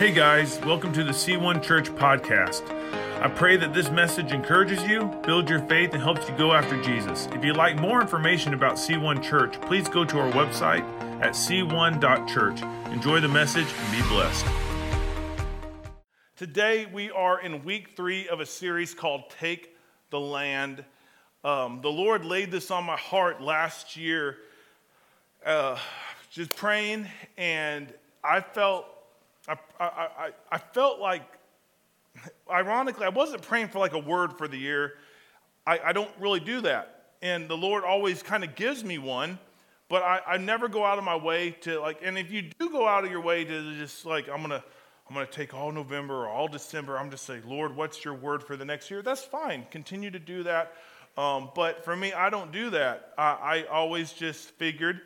Hey guys, welcome to the C1 Church podcast. I pray that this message encourages you, builds your faith, and helps you go after Jesus. If you'd like more information about C1 Church, please go to our website at c1.church. Enjoy the message and be blessed. Today, we are in week three of a series called Take the Land. Um, the Lord laid this on my heart last year, uh, just praying, and I felt I, I, I, felt like, ironically, I wasn't praying for like a word for the year. I, I don't really do that. And the Lord always kind of gives me one, but I, I never go out of my way to like, and if you do go out of your way to just like, I'm going to, I'm going to take all November or all December. I'm just say, Lord, what's your word for the next year? That's fine. Continue to do that. Um, but for me, I don't do that. I, I always just figured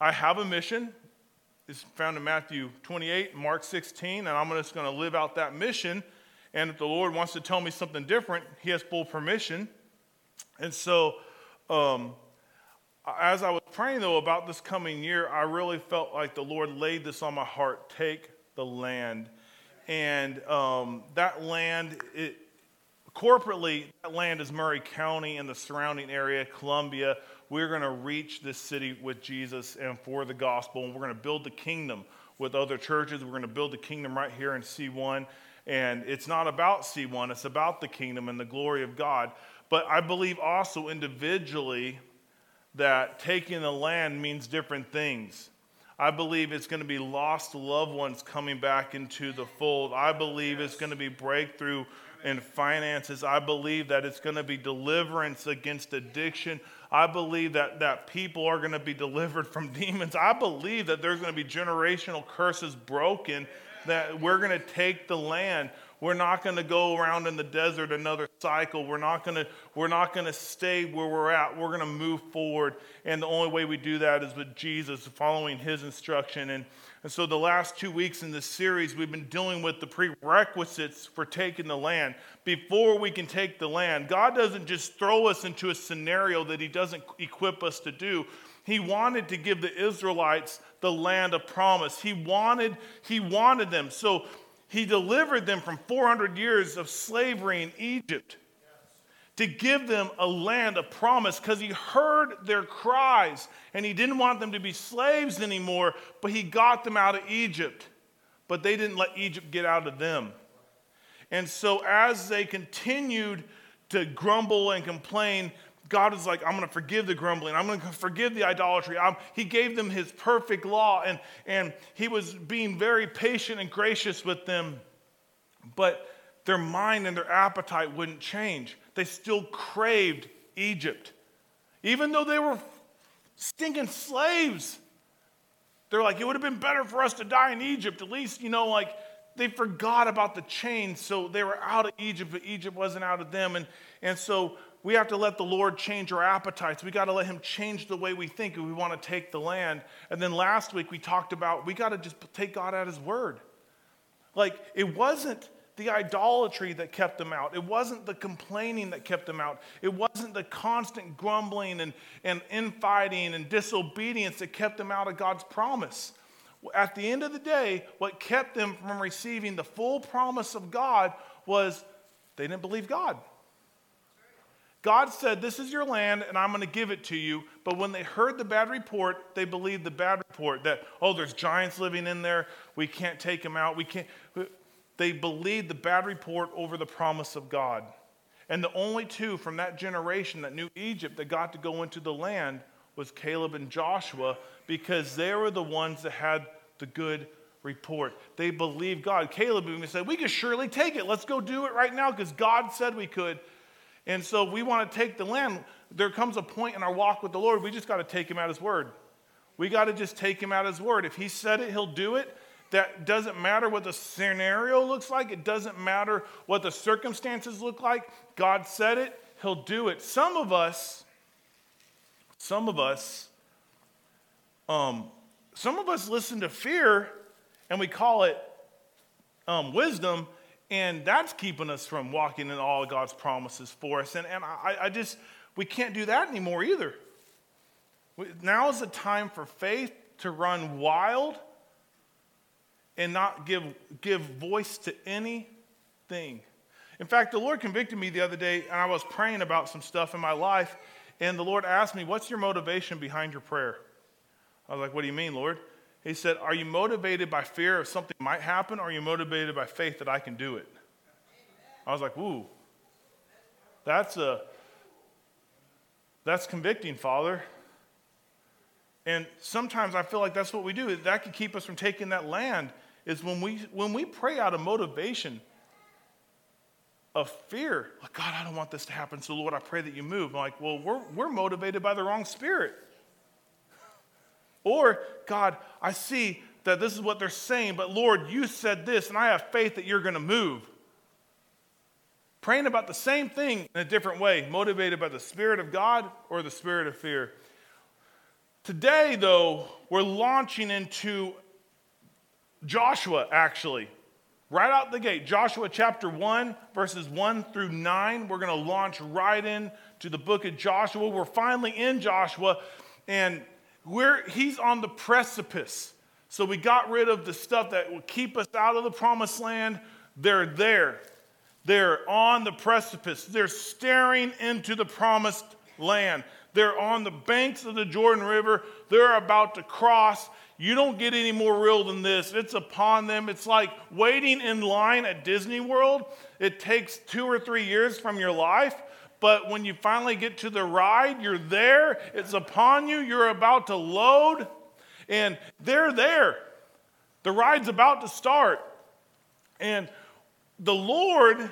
I have a mission is found in Matthew 28, Mark 16, and I'm just going to live out that mission. And if the Lord wants to tell me something different, He has full permission. And so, um, as I was praying though about this coming year, I really felt like the Lord laid this on my heart take the land. And um, that land, it, corporately, that land is Maury County and the surrounding area, Columbia we're going to reach this city with Jesus and for the gospel, and we're going to build the kingdom with other churches. We're going to build the kingdom right here in C1. And it's not about C1, it's about the kingdom and the glory of God. But I believe also individually that taking the land means different things. I believe it's going to be lost loved ones coming back into the fold. I believe it's going to be breakthrough in finances. I believe that it's going to be deliverance against addiction. I believe that, that people are going to be delivered from demons. I believe that there's going to be generational curses broken, that we're going to take the land. We're not going to go around in the desert another cycle. We're not going to, we're not going to stay where we're at. We're going to move forward. And the only way we do that is with Jesus, following his instruction. And and so, the last two weeks in this series, we've been dealing with the prerequisites for taking the land. Before we can take the land, God doesn't just throw us into a scenario that He doesn't equip us to do. He wanted to give the Israelites the land of promise. He wanted, he wanted them. So, He delivered them from 400 years of slavery in Egypt to give them a land of promise because he heard their cries and he didn't want them to be slaves anymore, but he got them out of Egypt. But they didn't let Egypt get out of them. And so, as they continued to grumble and complain, God is like, I'm going to forgive the grumbling. I'm going to forgive the idolatry. I'm, he gave them his perfect law, and, and he was being very patient and gracious with them. But their mind and their appetite wouldn't change they still craved Egypt. Even though they were stinking slaves, they're like, it would have been better for us to die in Egypt. At least, you know, like they forgot about the chains. So they were out of Egypt, but Egypt wasn't out of them. And, and so we have to let the Lord change our appetites. We got to let Him change the way we think we want to take the land. And then last week we talked about we got to just take God at His word. Like it wasn't the idolatry that kept them out. It wasn't the complaining that kept them out. It wasn't the constant grumbling and, and infighting and disobedience that kept them out of God's promise. At the end of the day, what kept them from receiving the full promise of God was they didn't believe God. God said, This is your land, and I'm going to give it to you. But when they heard the bad report, they believed the bad report that, oh, there's giants living in there. We can't take them out. We can't. They believed the bad report over the promise of God. And the only two from that generation that knew Egypt that got to go into the land was Caleb and Joshua because they were the ones that had the good report. They believed God. Caleb even said, We could surely take it. Let's go do it right now because God said we could. And so we want to take the land. There comes a point in our walk with the Lord, we just got to take him at his word. We got to just take him at his word. If he said it, he'll do it. That doesn't matter what the scenario looks like, it doesn't matter what the circumstances look like. God said it, He'll do it. Some of us, some of us, um, some of us listen to fear and we call it um, wisdom, and that's keeping us from walking in all God's promises for us. And, and I, I just, we can't do that anymore either. Now is the time for faith to run wild and not give, give voice to anything. In fact, the Lord convicted me the other day, and I was praying about some stuff in my life, and the Lord asked me, What's your motivation behind your prayer? I was like, What do you mean, Lord? He said, Are you motivated by fear of something might happen, or are you motivated by faith that I can do it? I was like, Ooh, that's a that's convicting, Father. And sometimes I feel like that's what we do. That could keep us from taking that land. Is when we when we pray out of motivation of fear, like God, I don't want this to happen. So Lord, I pray that you move. I'm like, well, we're we're motivated by the wrong spirit. Or, God, I see that this is what they're saying, but Lord, you said this, and I have faith that you're going to move. Praying about the same thing in a different way, motivated by the Spirit of God or the Spirit of fear. Today, though, we're launching into Joshua, actually. Right out the gate, Joshua chapter 1, verses 1 through 9. We're going to launch right into the book of Joshua. We're finally in Joshua, and we're, he's on the precipice. So we got rid of the stuff that would keep us out of the promised land. They're there. They're on the precipice. They're staring into the promised land. They're on the banks of the Jordan River. They're about to cross. You don't get any more real than this. It's upon them. It's like waiting in line at Disney World. It takes two or three years from your life but when you finally get to the ride, you're there, it's upon you, you're about to load, and they're there. The ride's about to start. And the Lord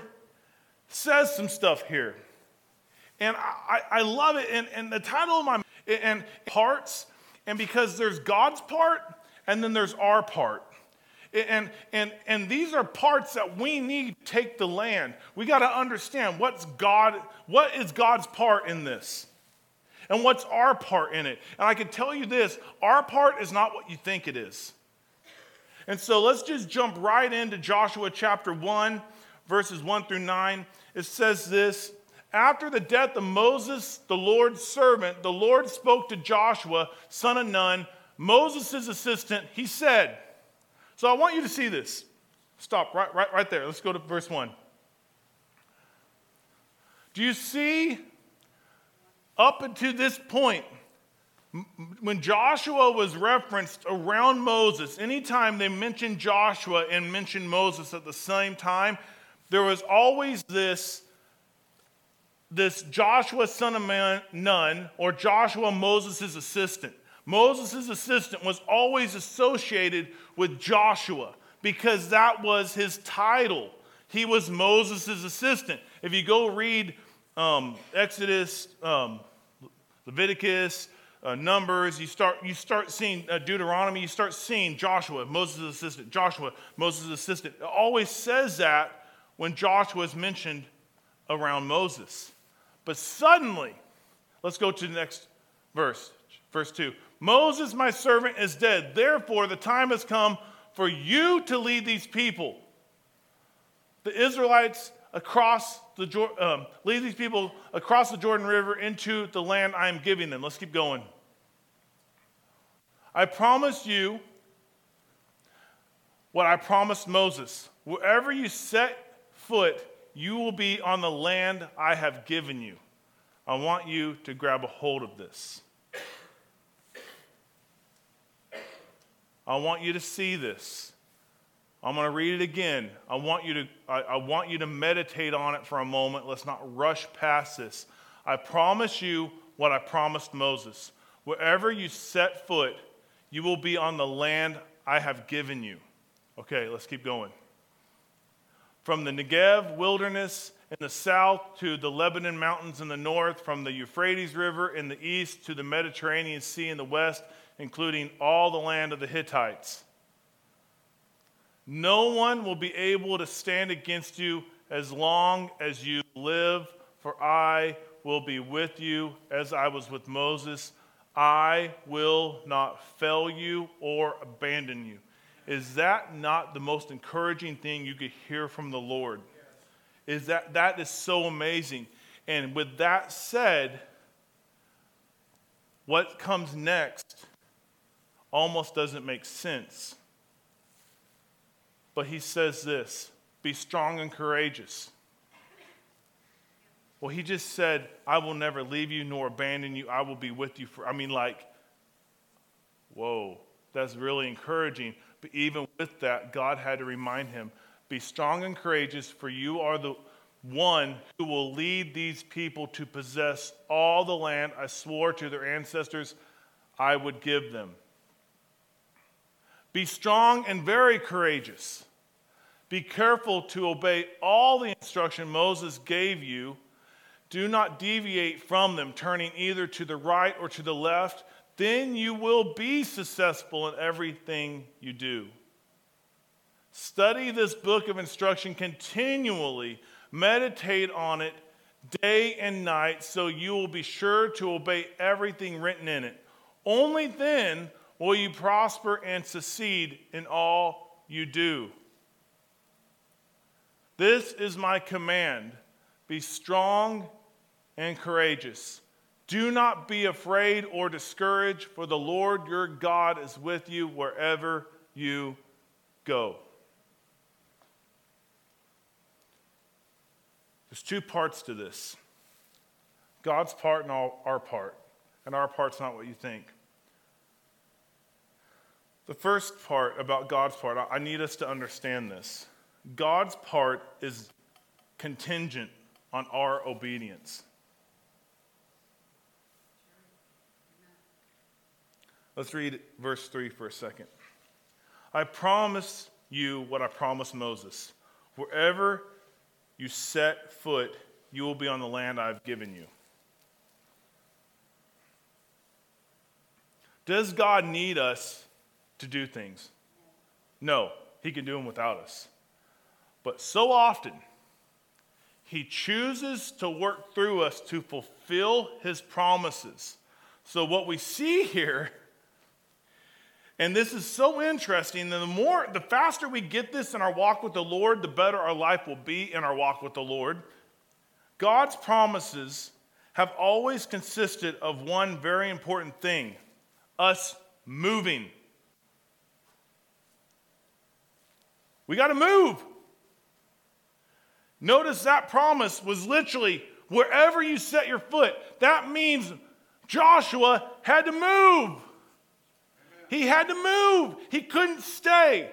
says some stuff here. And I, I love it. And, and the title of my and parts, and because there's God's part and then there's our part. And, and, and these are parts that we need to take the land. We got to understand what's God, what is God's part in this? And what's our part in it? And I can tell you this our part is not what you think it is. And so let's just jump right into Joshua chapter 1, verses 1 through 9. It says this After the death of Moses, the Lord's servant, the Lord spoke to Joshua, son of Nun, Moses' assistant. He said, so I want you to see this. Stop right, right, right there. Let's go to verse 1. Do you see up until this point, when Joshua was referenced around Moses, anytime they mentioned Joshua and mentioned Moses at the same time, there was always this, this Joshua son of man, Nun or Joshua Moses' assistant. Moses' assistant was always associated with Joshua because that was his title. He was Moses' assistant. If you go read um, Exodus, um, Leviticus, uh, Numbers, you start, you start seeing uh, Deuteronomy, you start seeing Joshua, Moses' assistant, Joshua, Moses' assistant. It always says that when Joshua is mentioned around Moses. But suddenly, let's go to the next verse, verse 2. Moses, my servant, is dead. Therefore, the time has come for you to lead these people. The Israelites across the um, lead these people across the Jordan River into the land I am giving them. Let's keep going. I promise you what I promised Moses. Wherever you set foot, you will be on the land I have given you. I want you to grab a hold of this. I want you to see this. I'm going to read it again. I want you to, I, I, want you to meditate on it for a moment. Let's not rush past this. I promise you what I promised Moses. Wherever you set foot, you will be on the land I have given you. Okay, let's keep going. From the Negev wilderness in the south to the Lebanon mountains in the north, from the Euphrates River in the east to the Mediterranean Sea in the west, including all the land of the Hittites. No one will be able to stand against you as long as you live, for I will be with you as I was with Moses. I will not fail you or abandon you. Is that not the most encouraging thing you could hear from the Lord? Is that that is so amazing. And with that said, what comes next almost doesn't make sense. But he says this be strong and courageous. Well, he just said, I will never leave you nor abandon you. I will be with you for, I mean, like, whoa, that's really encouraging. But even with that, God had to remind him, be strong and courageous, for you are the one who will lead these people to possess all the land I swore to their ancestors I would give them. Be strong and very courageous. Be careful to obey all the instruction Moses gave you. Do not deviate from them, turning either to the right or to the left. Then you will be successful in everything you do. Study this book of instruction continually, meditate on it day and night, so you will be sure to obey everything written in it. Only then will you prosper and succeed in all you do. This is my command be strong and courageous. Do not be afraid or discouraged, for the Lord your God is with you wherever you go. There's two parts to this God's part and our part. And our part's not what you think. The first part about God's part, I need us to understand this. God's part is contingent on our obedience. Let's read verse 3 for a second. I promise you what I promised Moses. Wherever you set foot, you will be on the land I've given you. Does God need us to do things? No, He can do them without us. But so often, He chooses to work through us to fulfill His promises. So, what we see here, and this is so interesting, the more, the faster we get this in our walk with the Lord, the better our life will be in our walk with the Lord. God's promises have always consisted of one very important thing us moving. We got to move. Notice that promise was literally wherever you set your foot. That means Joshua had to move. He had to move. He couldn't stay.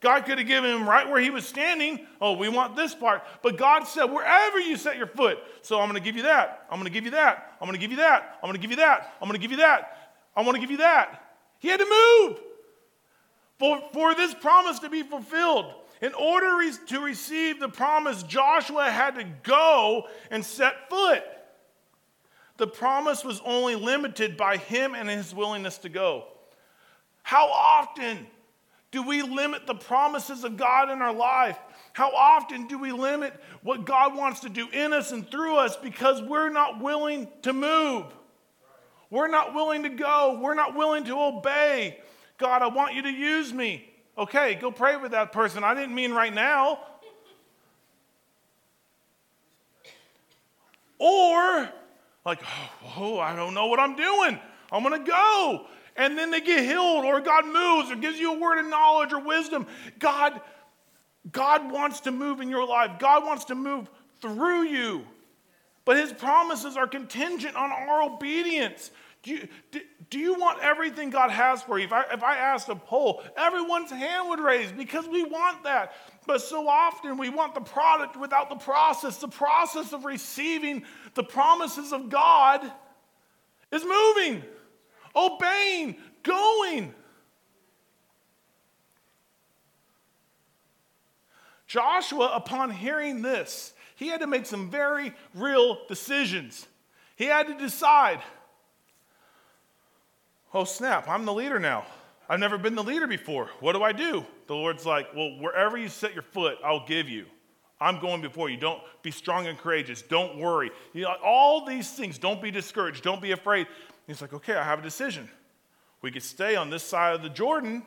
God could have given him right where he was standing. Oh, we want this part. But God said, wherever you set your foot. So I'm going to give you that. I'm going to give you that. I'm going to give you that. I'm going to give you that. I'm going to give you that. I want to give you that. He had to move for, for this promise to be fulfilled. In order to receive the promise, Joshua had to go and set foot. The promise was only limited by him and his willingness to go. How often do we limit the promises of God in our life? How often do we limit what God wants to do in us and through us because we're not willing to move? We're not willing to go. We're not willing to obey. God, I want you to use me. Okay, go pray with that person. I didn't mean right now. Or, like, oh, oh I don't know what I'm doing. I'm going to go. And then they get healed, or God moves, or gives you a word of knowledge or wisdom. God, God wants to move in your life. God wants to move through you. But his promises are contingent on our obedience. Do you, do, do you want everything God has for you? If I, if I asked a poll, everyone's hand would raise because we want that. But so often we want the product without the process. The process of receiving the promises of God is moving, obeying, going. Joshua, upon hearing this, he had to make some very real decisions. He had to decide oh, snap, I'm the leader now. I've never been the leader before. What do I do? The Lord's like, well, wherever you set your foot, I'll give you. I'm going before you. Don't be strong and courageous. Don't worry. You know, all these things. Don't be discouraged. Don't be afraid. He's like, okay, I have a decision. We could stay on this side of the Jordan,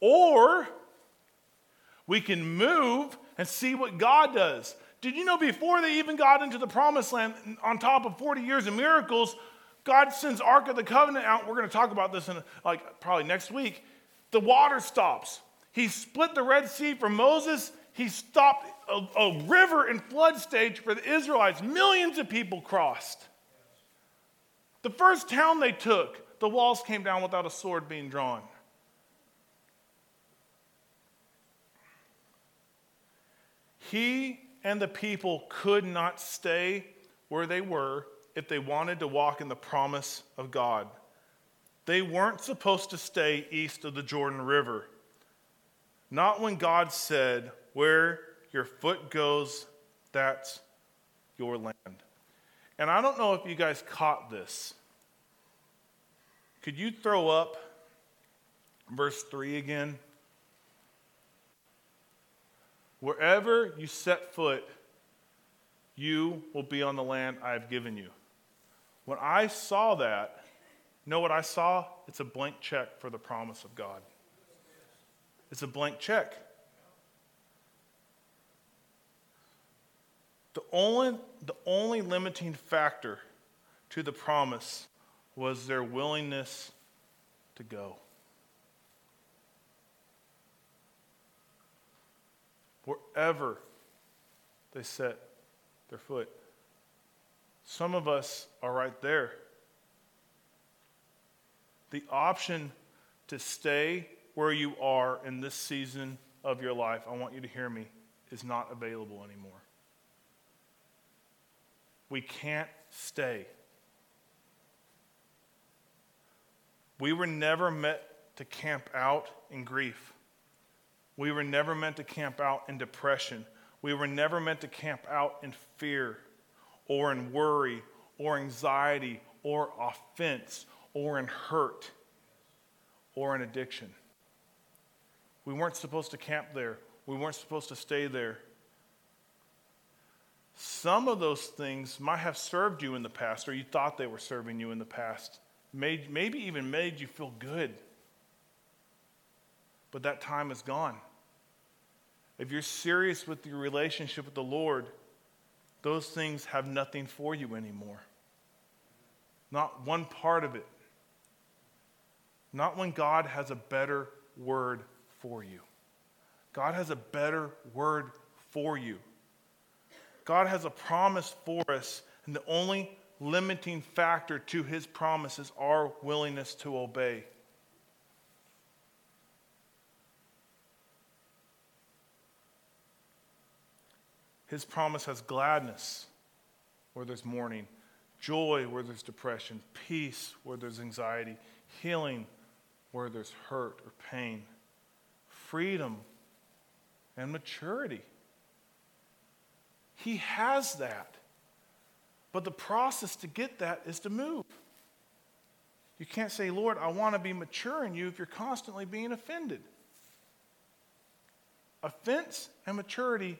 or we can move and see what God does. Did you know before they even got into the promised land, on top of 40 years of miracles, God sends Ark of the Covenant out. We're going to talk about this in like probably next week. The water stops. He split the Red Sea for Moses. He stopped a, a river in flood stage for the Israelites. Millions of people crossed. The first town they took, the walls came down without a sword being drawn. He and the people could not stay where they were if they wanted to walk in the promise of God. They weren't supposed to stay east of the Jordan River. Not when God said, Where your foot goes, that's your land. And I don't know if you guys caught this. Could you throw up verse 3 again? Wherever you set foot, you will be on the land I have given you. When I saw that, know what I saw? It's a blank check for the promise of God. It's a blank check. The only, the only limiting factor to the promise was their willingness to go. Wherever they set their foot. Some of us are right there. The option to stay where you are in this season of your life, I want you to hear me, is not available anymore. We can't stay. We were never meant to camp out in grief. We were never meant to camp out in depression. We were never meant to camp out in fear or in worry or anxiety or offense or in hurt or in addiction. We weren't supposed to camp there. We weren't supposed to stay there. Some of those things might have served you in the past, or you thought they were serving you in the past, made, maybe even made you feel good. But that time is gone. If you're serious with your relationship with the Lord, those things have nothing for you anymore. Not one part of it. Not when God has a better word for you. God has a better word for you. God has a promise for us, and the only limiting factor to his promise is our willingness to obey. His promise has gladness where there's mourning, joy where there's depression, peace where there's anxiety, healing where there's hurt or pain, freedom and maturity. He has that. But the process to get that is to move. You can't say, Lord, I want to be mature in you if you're constantly being offended. Offense and maturity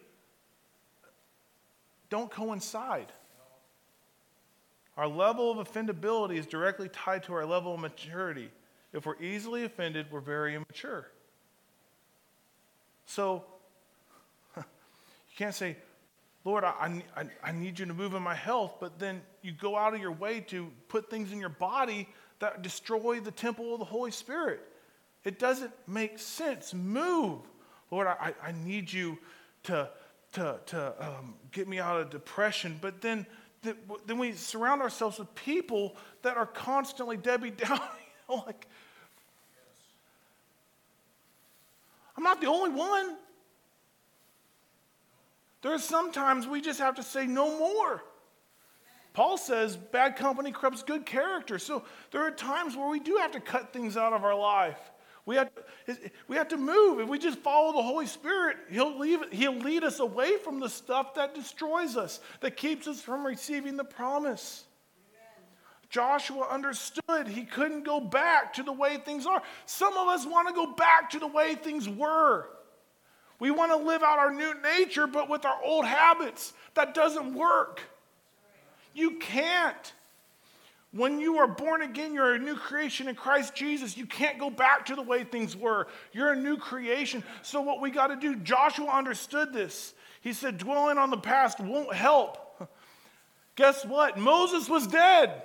don't coincide. Our level of offendability is directly tied to our level of maturity. If we're easily offended, we're very immature. So, you can't say, Lord, I, I, I, need you to move in my health, but then you go out of your way to put things in your body that destroy the temple of the Holy Spirit. It doesn't make sense. Move. Lord, I, I need you to to, to um, get me out of depression. But then, then we surround ourselves with people that are constantly Debbie know, like, I'm not the only one. There's sometimes we just have to say no more. Paul says bad company corrupts good character. So there are times where we do have to cut things out of our life. We have, we have to move. If we just follow the Holy Spirit, he'll, leave, he'll lead us away from the stuff that destroys us, that keeps us from receiving the promise. Joshua understood he couldn't go back to the way things are. Some of us want to go back to the way things were. We want to live out our new nature, but with our old habits. That doesn't work. You can't. When you are born again, you're a new creation in Christ Jesus. You can't go back to the way things were. You're a new creation. So, what we got to do, Joshua understood this. He said, dwelling on the past won't help. Guess what? Moses was dead.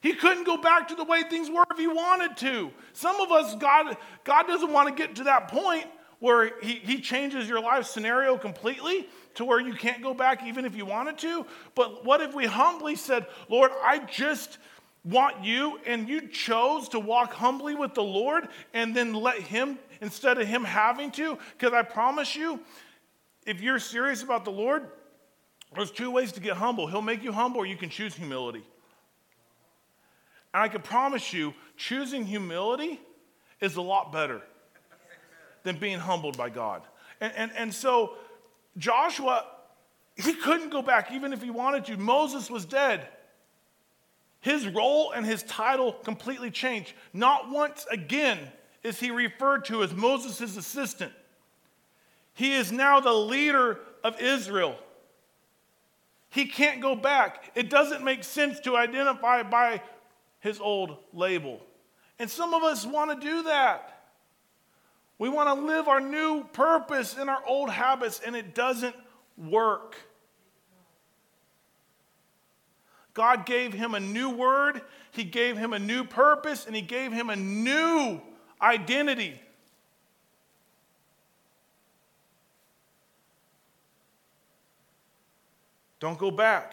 He couldn't go back to the way things were if he wanted to. Some of us, God, God doesn't want to get to that point where he, he changes your life scenario completely to where you can't go back even if you wanted to. But what if we humbly said, Lord, I just want you, and you chose to walk humbly with the Lord and then let Him, instead of Him having to? Because I promise you, if you're serious about the Lord, there's two ways to get humble. He'll make you humble, or you can choose humility. And I can promise you, choosing humility is a lot better than being humbled by God. And, and, and so Joshua, he couldn't go back even if he wanted to. Moses was dead. His role and his title completely changed. Not once again is he referred to as Moses' assistant. He is now the leader of Israel. He can't go back. It doesn't make sense to identify by his old label. And some of us want to do that. We want to live our new purpose in our old habits, and it doesn't work. God gave him a new word, He gave him a new purpose, and He gave him a new identity. Don't go back.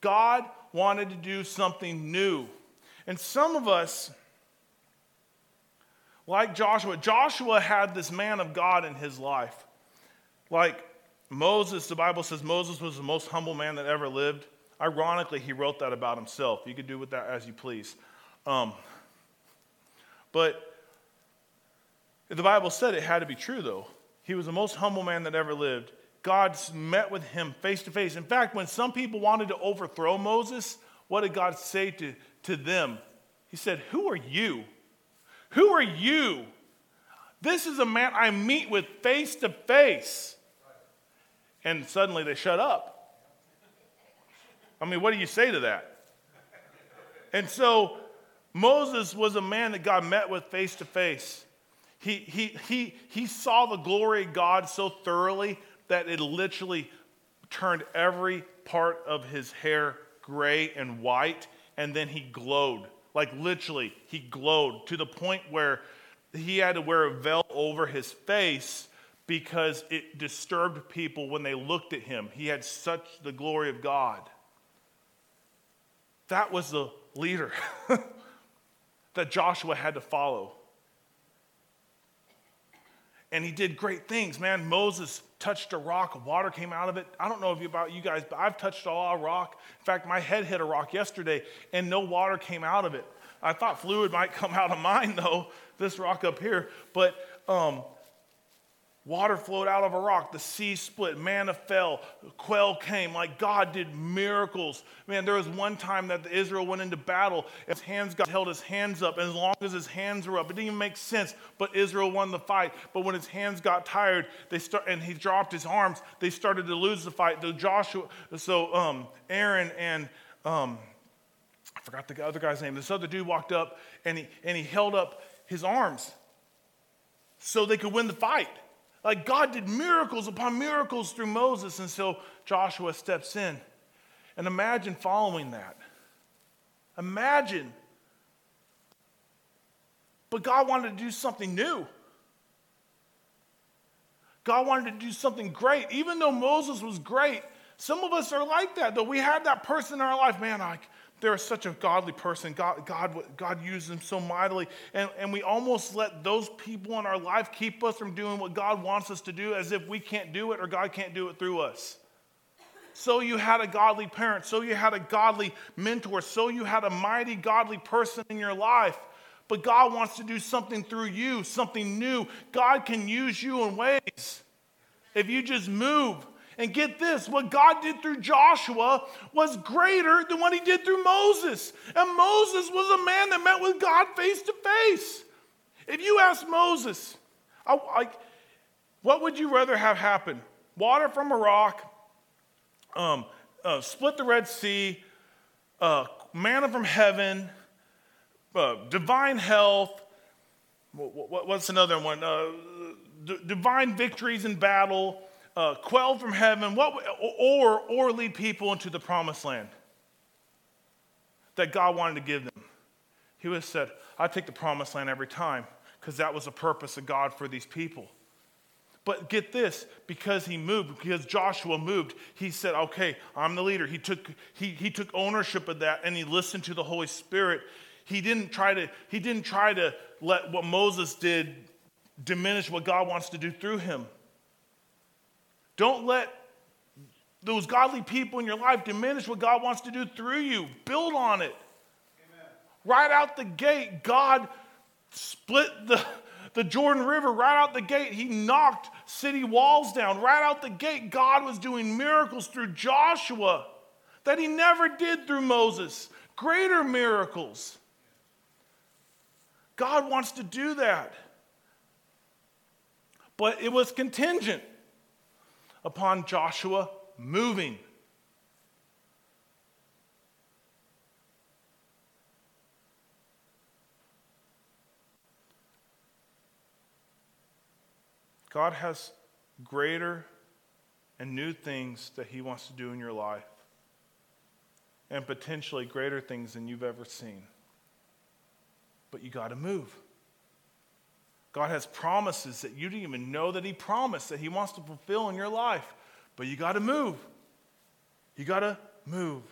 God wanted to do something new. And some of us, like Joshua, Joshua had this man of God in his life. Like Moses, the Bible says Moses was the most humble man that ever lived. Ironically, he wrote that about himself. You could do with that as you please. Um, but the Bible said it had to be true, though. He was the most humble man that ever lived. God met with him face to face. In fact, when some people wanted to overthrow Moses, what did God say to, to them? He said, Who are you? Who are you? This is a man I meet with face to face. And suddenly they shut up. I mean, what do you say to that? And so Moses was a man that God met with face to face. He, he, he, he saw the glory of God so thoroughly that it literally turned every part of his hair gray and white, and then he glowed. Like literally, he glowed to the point where he had to wear a veil over his face because it disturbed people when they looked at him. He had such the glory of God. That was the leader that Joshua had to follow. And he did great things, man. Moses touched a rock, water came out of it. I don't know if you, about you guys, but I've touched a rock. In fact, my head hit a rock yesterday and no water came out of it. I thought fluid might come out of mine though, this rock up here. But um, Water flowed out of a rock. The sea split. Manna fell. Quail came. Like God did miracles. Man, there was one time that Israel went into battle. His hands got held his hands up. And as long as his hands were up, it didn't even make sense. But Israel won the fight. But when his hands got tired, they start and he dropped his arms, they started to lose the fight. The Joshua, so um, Aaron and um, I forgot the other guy's name. This other dude walked up and he and he held up his arms so they could win the fight. Like God did miracles upon miracles through Moses, so Joshua steps in. And imagine following that. Imagine. But God wanted to do something new. God wanted to do something great. Even though Moses was great, some of us are like that, though. We had that person in our life, man, I, they're such a godly person. God, God, God used them so mightily. And, and we almost let those people in our life keep us from doing what God wants us to do as if we can't do it or God can't do it through us. So you had a godly parent. So you had a godly mentor. So you had a mighty godly person in your life. But God wants to do something through you, something new. God can use you in ways. If you just move, and get this what God did through Joshua was greater than what he did through Moses. And Moses was a man that met with God face to face. If you ask Moses, I, I, what would you rather have happen? Water from a rock, um, uh, split the Red Sea, uh, manna from heaven, uh, divine health. What, what's another one? Uh, d- divine victories in battle uh, quail from heaven, what, or, or lead people into the promised land. that God wanted to give them. He would have said, I take the promised land every time because that was the purpose of God for these people. But get this, because he moved, because Joshua moved, he said, Okay, I'm the leader. He took, he, he took ownership of that and he listened to the Holy Spirit. He didn't try to, he didn't try to let what Moses did diminish what God wants to do through him. Don't let those godly people in your life diminish what God wants to do through you. Build on it. Amen. Right out the gate, God split the, the Jordan River right out the gate. He knocked city walls down. Right out the gate, God was doing miracles through Joshua that he never did through Moses. Greater miracles. God wants to do that. But it was contingent upon Joshua moving. God has greater and new things that He wants to do in your life, and potentially greater things than you've ever seen. But you got to move. God has promises that you didn't even know that He promised that He wants to fulfill in your life, but you got to move. You got to move.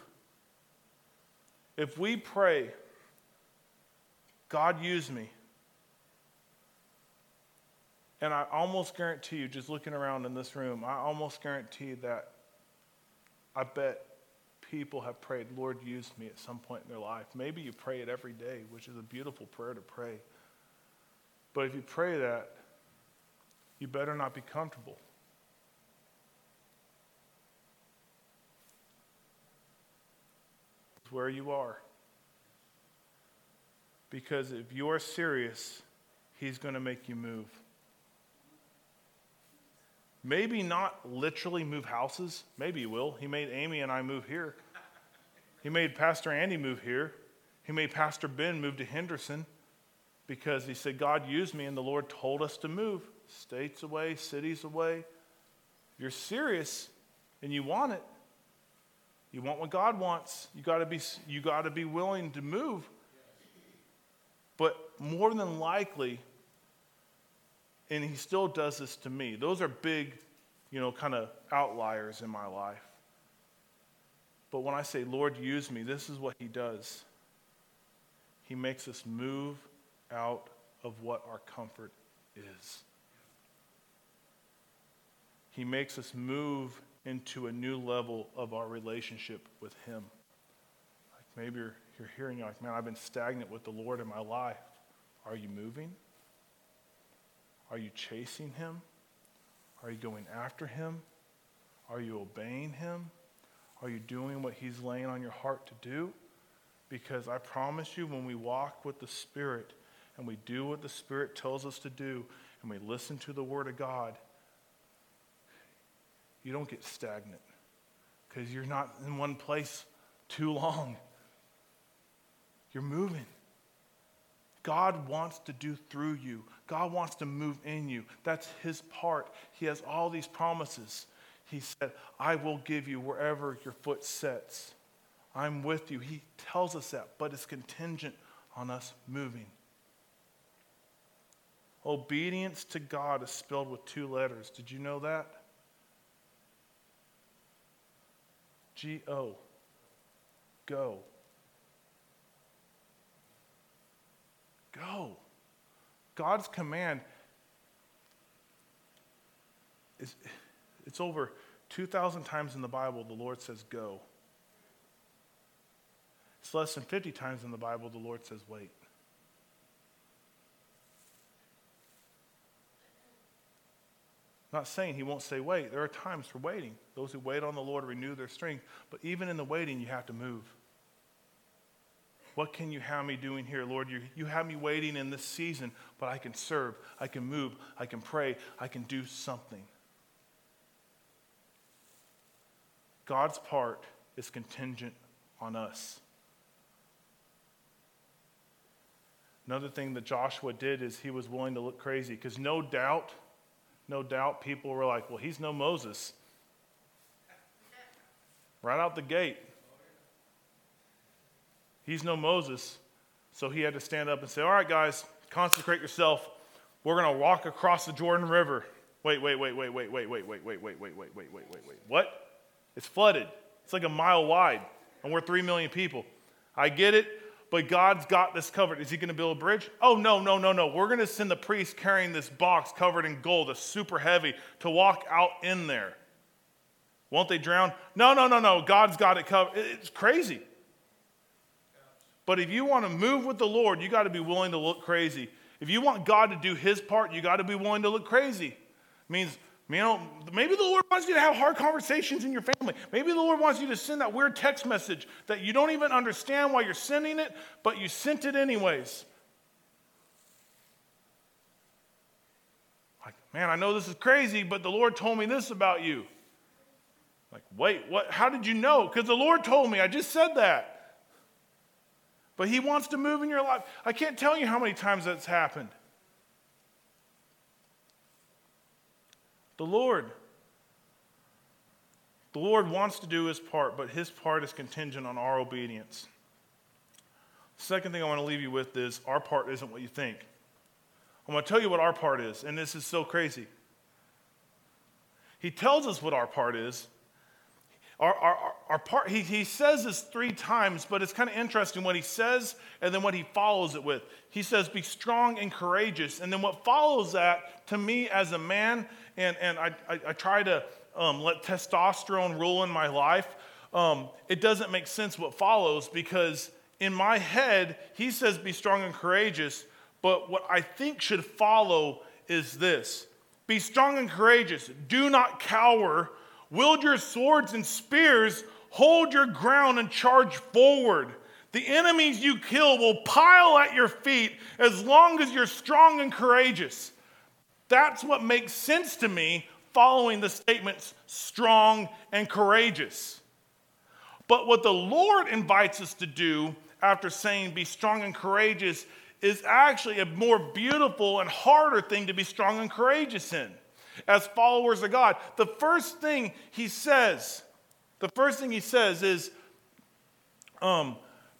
If we pray, God use me, and I almost guarantee you, just looking around in this room, I almost guarantee that I bet people have prayed, Lord, use me at some point in their life. Maybe you pray it every day, which is a beautiful prayer to pray. But if you pray that, you better not be comfortable. Where you are. Because if you are serious, He's going to make you move. Maybe not literally move houses. Maybe he will. He made Amy and I move here. He made Pastor Andy move here. He made Pastor Ben move to Henderson because he said, God used me and the Lord told us to move states away, cities away. You're serious and you want it, you want what God wants, you got to be you got to be willing to move. But more than likely, and he still does this to me. Those are big, you know, kind of outliers in my life. But when I say, Lord, use me, this is what he does. He makes us move out of what our comfort is. He makes us move into a new level of our relationship with him. Like maybe you're, you're hearing, you're like, man, I've been stagnant with the Lord in my life. Are you moving? Are you chasing him? Are you going after him? Are you obeying him? Are you doing what he's laying on your heart to do? Because I promise you, when we walk with the Spirit and we do what the Spirit tells us to do and we listen to the Word of God, you don't get stagnant because you're not in one place too long. You're moving. God wants to do through you. God wants to move in you. That's his part. He has all these promises. He said, I will give you wherever your foot sets. I'm with you. He tells us that, but it's contingent on us moving. Obedience to God is spelled with two letters. Did you know that? G O. Go. Go. God's command is it's over 2,000 times in the Bible the Lord says go. It's less than 50 times in the Bible the Lord says wait. Not saying he won't say wait. There are times for waiting. Those who wait on the Lord renew their strength. But even in the waiting, you have to move. What can you have me doing here, Lord? You, you have me waiting in this season, but I can serve, I can move, I can pray, I can do something. God's part is contingent on us. Another thing that Joshua did is he was willing to look crazy because no doubt, no doubt people were like, well, he's no Moses. Right out the gate. He's no Moses. So he had to stand up and say, All right, guys, consecrate yourself. We're going to walk across the Jordan River. Wait, wait, wait, wait, wait, wait, wait, wait, wait, wait, wait, wait, wait, wait, wait, wait. What? It's flooded. It's like a mile wide, and we're three million people. I get it, but God's got this covered. Is he going to build a bridge? Oh, no, no, no, no. We're going to send the priest carrying this box covered in gold, that's super heavy, to walk out in there. Won't they drown? No, no, no, no. God's got it covered. It's crazy. But if you want to move with the Lord, you got to be willing to look crazy. If you want God to do his part, you got to be willing to look crazy. It means, you know, maybe the Lord wants you to have hard conversations in your family. Maybe the Lord wants you to send that weird text message that you don't even understand why you're sending it, but you sent it anyways. Like, man, I know this is crazy, but the Lord told me this about you. Like, wait, what? How did you know? Because the Lord told me. I just said that. But He wants to move in your life. I can't tell you how many times that's happened. The Lord. The Lord wants to do His part, but His part is contingent on our obedience. Second thing I want to leave you with is our part isn't what you think. I'm going to tell you what our part is, and this is so crazy. He tells us what our part is, our, our, our part, he, he says this three times, but it's kind of interesting what he says and then what he follows it with. He says, Be strong and courageous. And then what follows that to me as a man, and, and I, I, I try to um, let testosterone rule in my life, um, it doesn't make sense what follows because in my head, he says, Be strong and courageous. But what I think should follow is this Be strong and courageous. Do not cower Wield your swords and spears, hold your ground and charge forward. The enemies you kill will pile at your feet as long as you're strong and courageous. That's what makes sense to me following the statements strong and courageous. But what the Lord invites us to do after saying be strong and courageous is actually a more beautiful and harder thing to be strong and courageous in as followers of God. The first thing he says, the first thing he says is, um,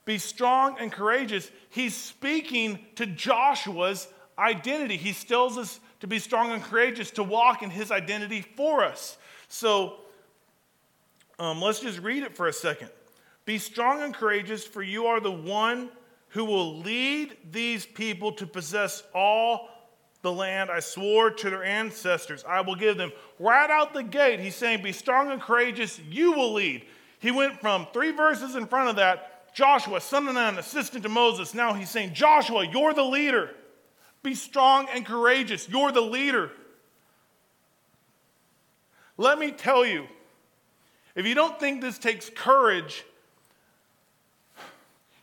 be strong and courageous. He's speaking to Joshua's identity. He tells us to be strong and courageous, to walk in his identity for us. So um, let's just read it for a second. Be strong and courageous, for you are the one who will lead these people to possess all the land I swore to their ancestors I will give them. Right out the gate, he's saying, Be strong and courageous, you will lead. He went from three verses in front of that Joshua, son of Nun, assistant to Moses. Now he's saying, Joshua, you're the leader. Be strong and courageous, you're the leader. Let me tell you, if you don't think this takes courage,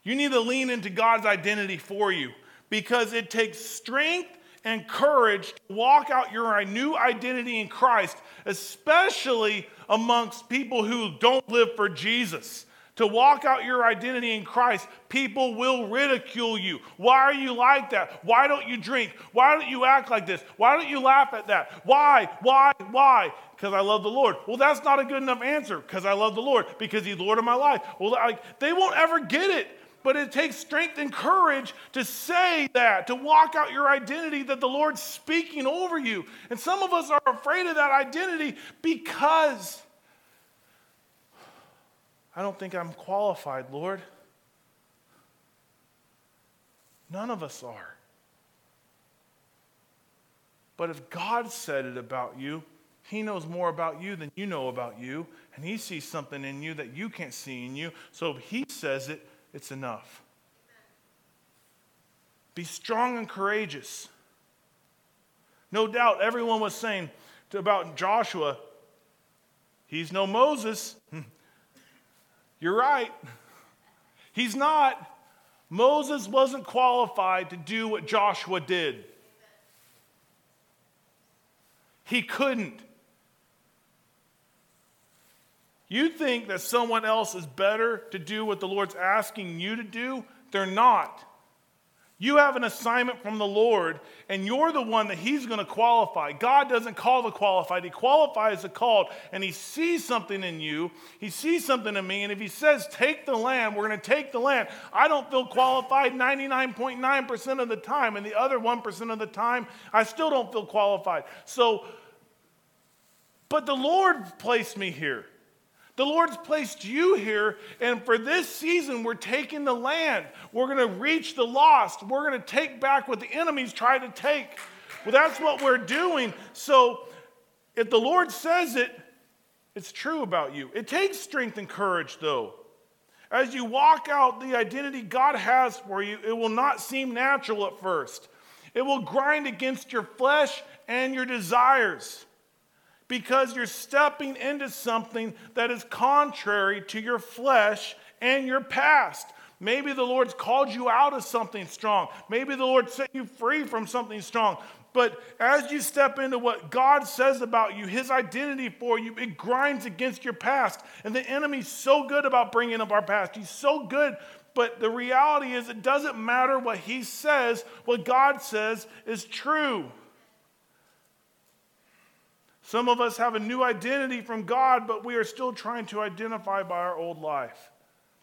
you need to lean into God's identity for you because it takes strength and courage to walk out your new identity in Christ, especially amongst people who don't live for Jesus. To walk out your identity in Christ, people will ridicule you. Why are you like that? Why don't you drink? Why don't you act like this? Why don't you laugh at that? Why? Why? Why? Because I love the Lord. Well, that's not a good enough answer. Because I love the Lord. Because He's Lord of my life. Well, like, they won't ever get it but it takes strength and courage to say that, to walk out your identity that the Lord's speaking over you. And some of us are afraid of that identity because I don't think I'm qualified, Lord. None of us are. But if God said it about you, He knows more about you than you know about you, and He sees something in you that you can't see in you. So if He says it, it's enough. Be strong and courageous. No doubt everyone was saying about Joshua, he's no Moses. You're right. He's not. Moses wasn't qualified to do what Joshua did. He couldn't. You think that someone else is better to do what the Lord's asking you to do? They're not. You have an assignment from the Lord, and you're the one that He's going to qualify. God doesn't call the qualified, He qualifies the called, and He sees something in you. He sees something in me, and if He says, Take the land, we're going to take the land. I don't feel qualified 99.9% of the time, and the other 1% of the time, I still don't feel qualified. So, but the Lord placed me here. The Lord's placed you here, and for this season, we're taking the land. We're going to reach the lost. We're going to take back what the enemies tried to take. Well, that's what we're doing. So, if the Lord says it, it's true about you. It takes strength and courage, though. As you walk out the identity God has for you, it will not seem natural at first. It will grind against your flesh and your desires because you're stepping into something that is contrary to your flesh and your past. Maybe the Lord's called you out of something strong. Maybe the Lord set you free from something strong. But as you step into what God says about you, His identity for you, it grinds against your past. And the enemy's so good about bringing up our past. He's so good. But the reality is, it doesn't matter what He says, what God says is true. Some of us have a new identity from God, but we are still trying to identify by our old life.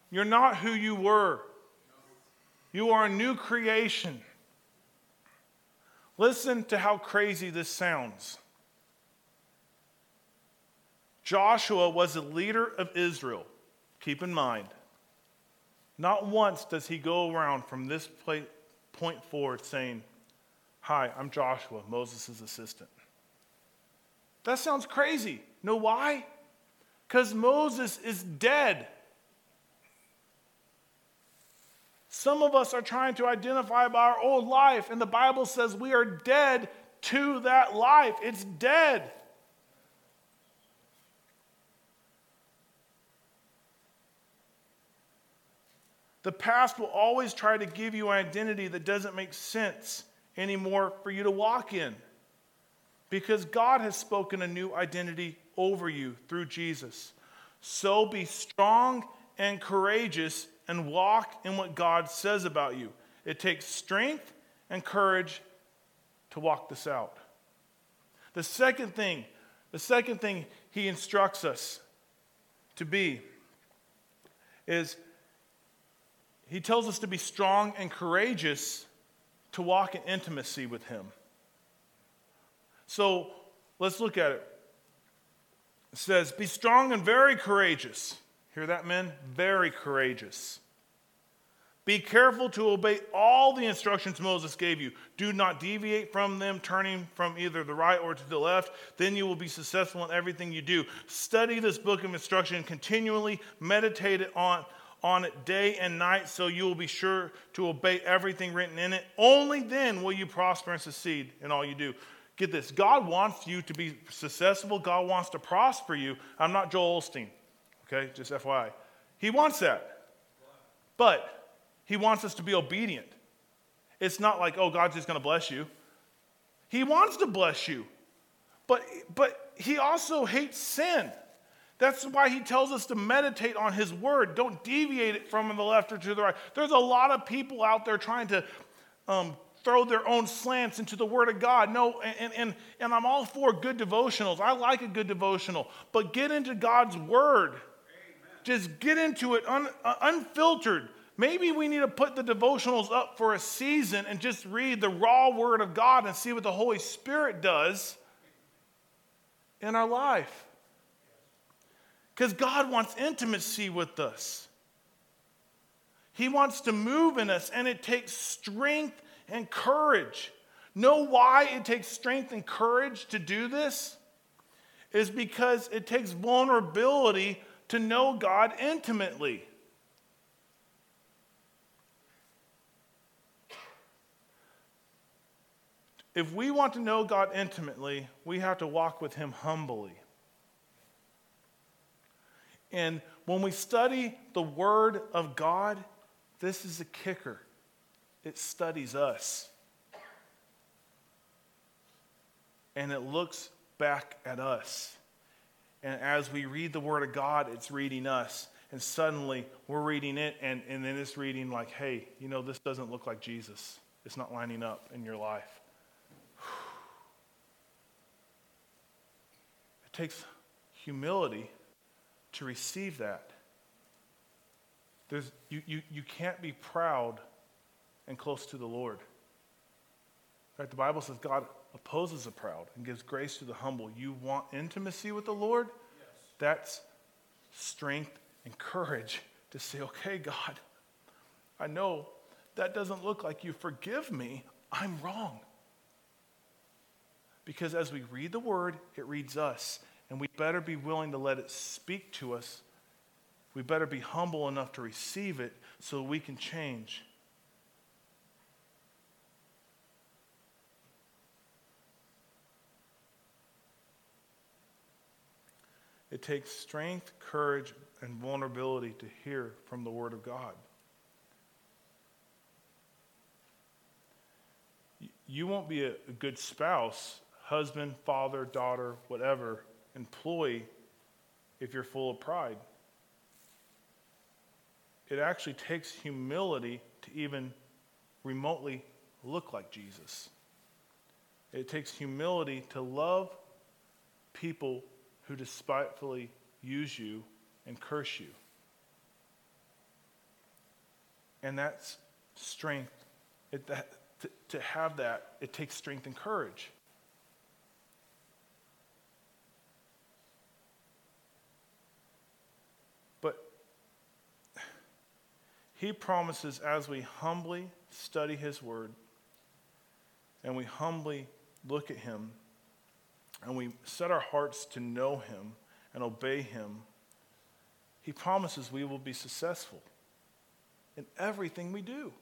You're not who you were, you are a new creation. Listen to how crazy this sounds. Joshua was a leader of Israel. Keep in mind, not once does he go around from this point forward saying, Hi, I'm Joshua, Moses' assistant. That sounds crazy. Know why? Because Moses is dead. Some of us are trying to identify by our old life, and the Bible says we are dead to that life. It's dead. The past will always try to give you an identity that doesn't make sense anymore for you to walk in because God has spoken a new identity over you through Jesus. So be strong and courageous and walk in what God says about you. It takes strength and courage to walk this out. The second thing, the second thing he instructs us to be is he tells us to be strong and courageous to walk in intimacy with him. So let's look at it. It says, Be strong and very courageous. Hear that, men? Very courageous. Be careful to obey all the instructions Moses gave you. Do not deviate from them, turning from either the right or to the left. Then you will be successful in everything you do. Study this book of instruction continually, meditate on, on it day and night, so you will be sure to obey everything written in it. Only then will you prosper and succeed in all you do. Get this God wants you to be successful, God wants to prosper you. I'm not Joel Osteen, okay? Just FYI. He wants that. But he wants us to be obedient. It's not like, oh, God's just going to bless you. He wants to bless you. But, but he also hates sin. That's why he tells us to meditate on his word. Don't deviate it from the left or to the right. There's a lot of people out there trying to um, throw their own slants into the Word of God. No, and, and, and I'm all for good devotionals. I like a good devotional, but get into God's Word. Amen. Just get into it un, uh, unfiltered. Maybe we need to put the devotionals up for a season and just read the raw Word of God and see what the Holy Spirit does in our life. Because God wants intimacy with us. He wants to move in us, and it takes strength and courage. Know why it takes strength and courage to do this? Is because it takes vulnerability to know God intimately. If we want to know God intimately, we have to walk with Him humbly. And when we study the Word of God, this is a kicker it studies us. And it looks back at us. And as we read the Word of God, it's reading us. And suddenly we're reading it, and, and then it's reading like, hey, you know, this doesn't look like Jesus. It's not lining up in your life. It takes humility to receive that. There's, you, you, you can't be proud and close to the Lord. In fact, the Bible says God opposes the proud and gives grace to the humble. You want intimacy with the Lord? Yes. That's strength and courage to say, okay, God, I know that doesn't look like you forgive me. I'm wrong. Because as we read the word, it reads us, and we better be willing to let it speak to us. We better be humble enough to receive it so we can change. It takes strength, courage, and vulnerability to hear from the Word of God. You won't be a good spouse, husband, father, daughter, whatever, employee, if you're full of pride. It actually takes humility to even remotely look like Jesus. It takes humility to love people who despitefully use you and curse you. And that's strength. It, that, to, to have that, it takes strength and courage. But he promises as we humbly study his word and we humbly look at him and we set our hearts to know him and obey him, he promises we will be successful in everything we do.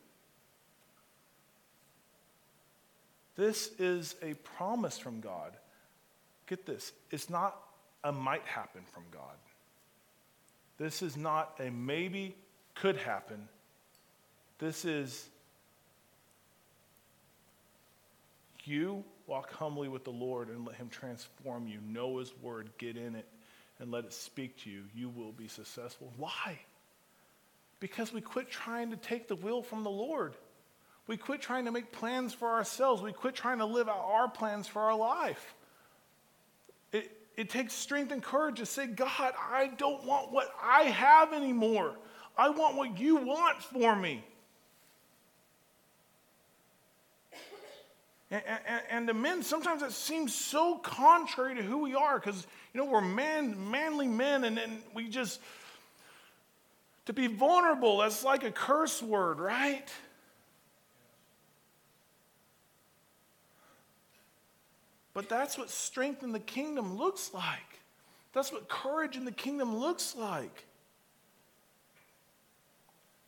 This is a promise from God. Get this it's not a might happen from God. This is not a maybe could happen. This is you walk humbly with the Lord and let Him transform you. Know His word, get in it, and let it speak to you. You will be successful. Why? Because we quit trying to take the will from the Lord. We quit trying to make plans for ourselves. We quit trying to live out our plans for our life. It, it takes strength and courage to say, God, I don't want what I have anymore. I want what you want for me. And, and, and to men, sometimes it seems so contrary to who we are because, you know, we're man, manly men and, and we just, to be vulnerable, that's like a curse word, right? But that's what strength in the kingdom looks like. That's what courage in the kingdom looks like.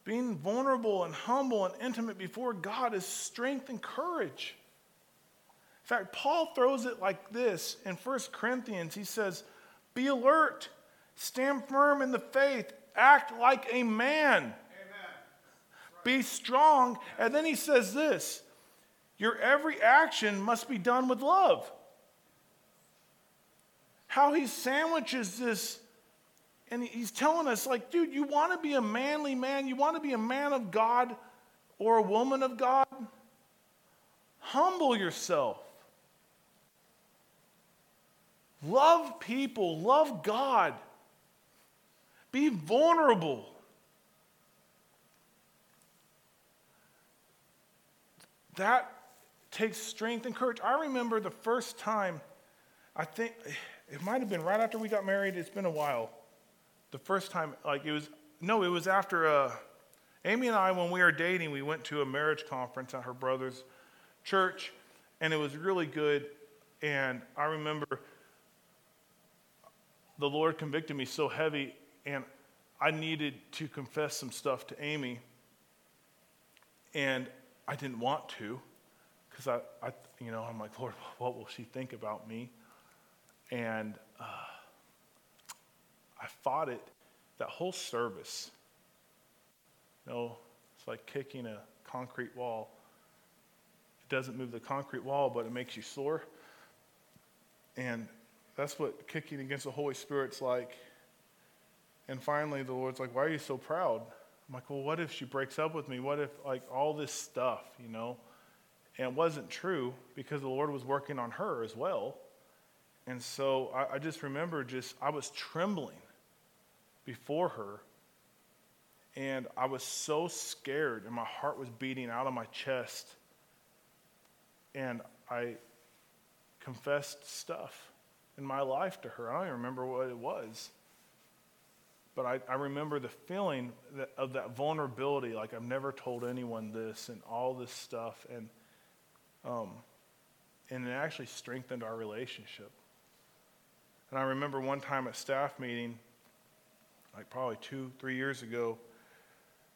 Being vulnerable and humble and intimate before God is strength and courage. In fact, Paul throws it like this in 1 Corinthians. He says, Be alert, stand firm in the faith, act like a man, Amen. be strong. And then he says this Your every action must be done with love how he sandwiches this. And he's telling us, like, dude, you want to be a manly man? You want to be a man of God or a woman of God? Humble yourself. Love people. Love God. Be vulnerable. That takes strength and courage. I remember the first time, I think it might have been right after we got married. It's been a while. The first time, like it was, no, it was after uh, Amy and I, when we were dating, we went to a marriage conference at her brother's church, and it was really good. And I remember the Lord convicted me so heavy, and I needed to confess some stuff to Amy, and I didn't want to, because I, I, you know, I'm like, Lord, what will she think about me? And uh, I fought it that whole service. You know, it's like kicking a concrete wall. It doesn't move the concrete wall, but it makes you sore. And that's what kicking against the Holy Spirit's like. And finally, the Lord's like, Why are you so proud? I'm like, Well, what if she breaks up with me? What if, like, all this stuff, you know? And it wasn't true because the Lord was working on her as well. And so I, I just remember just, I was trembling before her. And I was so scared, and my heart was beating out of my chest. And I confessed stuff in my life to her. I don't even remember what it was. But I, I remember the feeling that, of that vulnerability, like I've never told anyone this and all this stuff. And, um, and it actually strengthened our relationship. And I remember one time at staff meeting, like probably two, three years ago,